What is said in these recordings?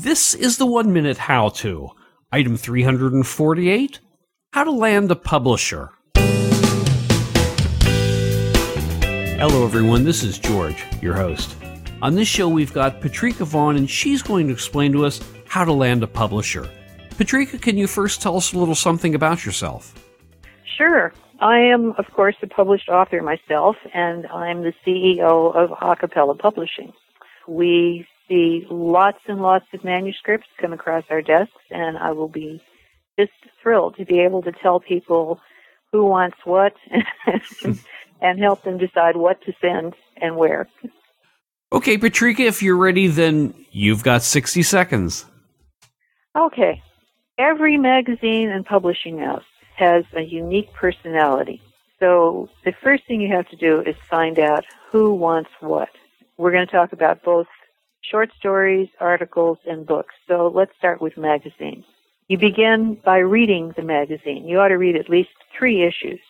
This is the one minute how to. Item 348 How to land a publisher. Hello, everyone. This is George, your host. On this show, we've got Patrika Vaughn, and she's going to explain to us how to land a publisher. Patrika, can you first tell us a little something about yourself? Sure. I am, of course, a published author myself, and I'm the CEO of Acapella Publishing. We see lots and lots of manuscripts come across our desks, and I will be just thrilled to be able to tell people who wants what and help them decide what to send and where. Okay, Patrika, if you're ready, then you've got 60 seconds. Okay. Every magazine and publishing house has a unique personality. So the first thing you have to do is find out who wants what. We're going to talk about both short stories, articles, and books. So let's start with magazines. You begin by reading the magazine. You ought to read at least three issues.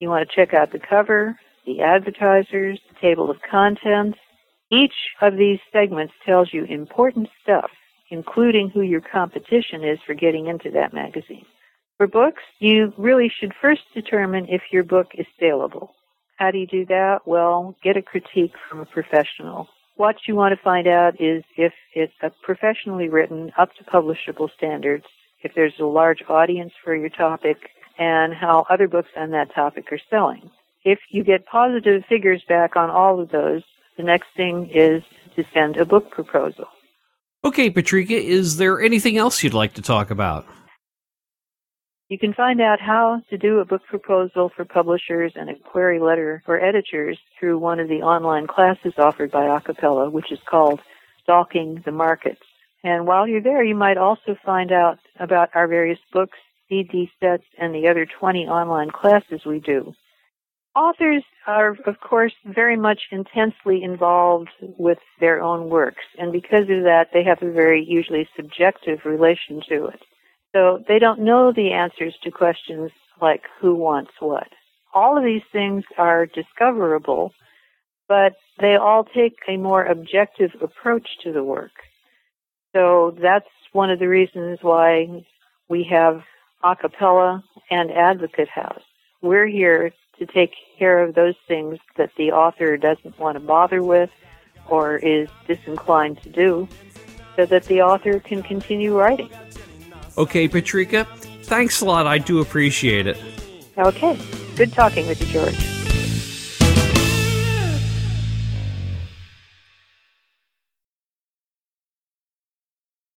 You want to check out the cover, the advertisers, the table of contents. Each of these segments tells you important stuff, including who your competition is for getting into that magazine. For books, you really should first determine if your book is saleable. How do you do that? Well, get a critique from a professional. What you want to find out is if it's a professionally written, up to publishable standards, if there's a large audience for your topic, and how other books on that topic are selling. If you get positive figures back on all of those, the next thing is to send a book proposal. Okay, Patrika, is there anything else you'd like to talk about? You can find out how to do a book proposal for publishers and a query letter for editors through one of the online classes offered by Acapella, which is called Stalking the Markets. And while you're there, you might also find out about our various books, CD sets, and the other 20 online classes we do. Authors are, of course, very much intensely involved with their own works, and because of that, they have a very usually subjective relation to it. So they don't know the answers to questions like who wants what. All of these things are discoverable, but they all take a more objective approach to the work. So that's one of the reasons why we have acapella and advocate house. We're here to take care of those things that the author doesn't want to bother with or is disinclined to do so that the author can continue writing. Okay, Patrika, thanks a lot. I do appreciate it. Okay. Good talking with you, George.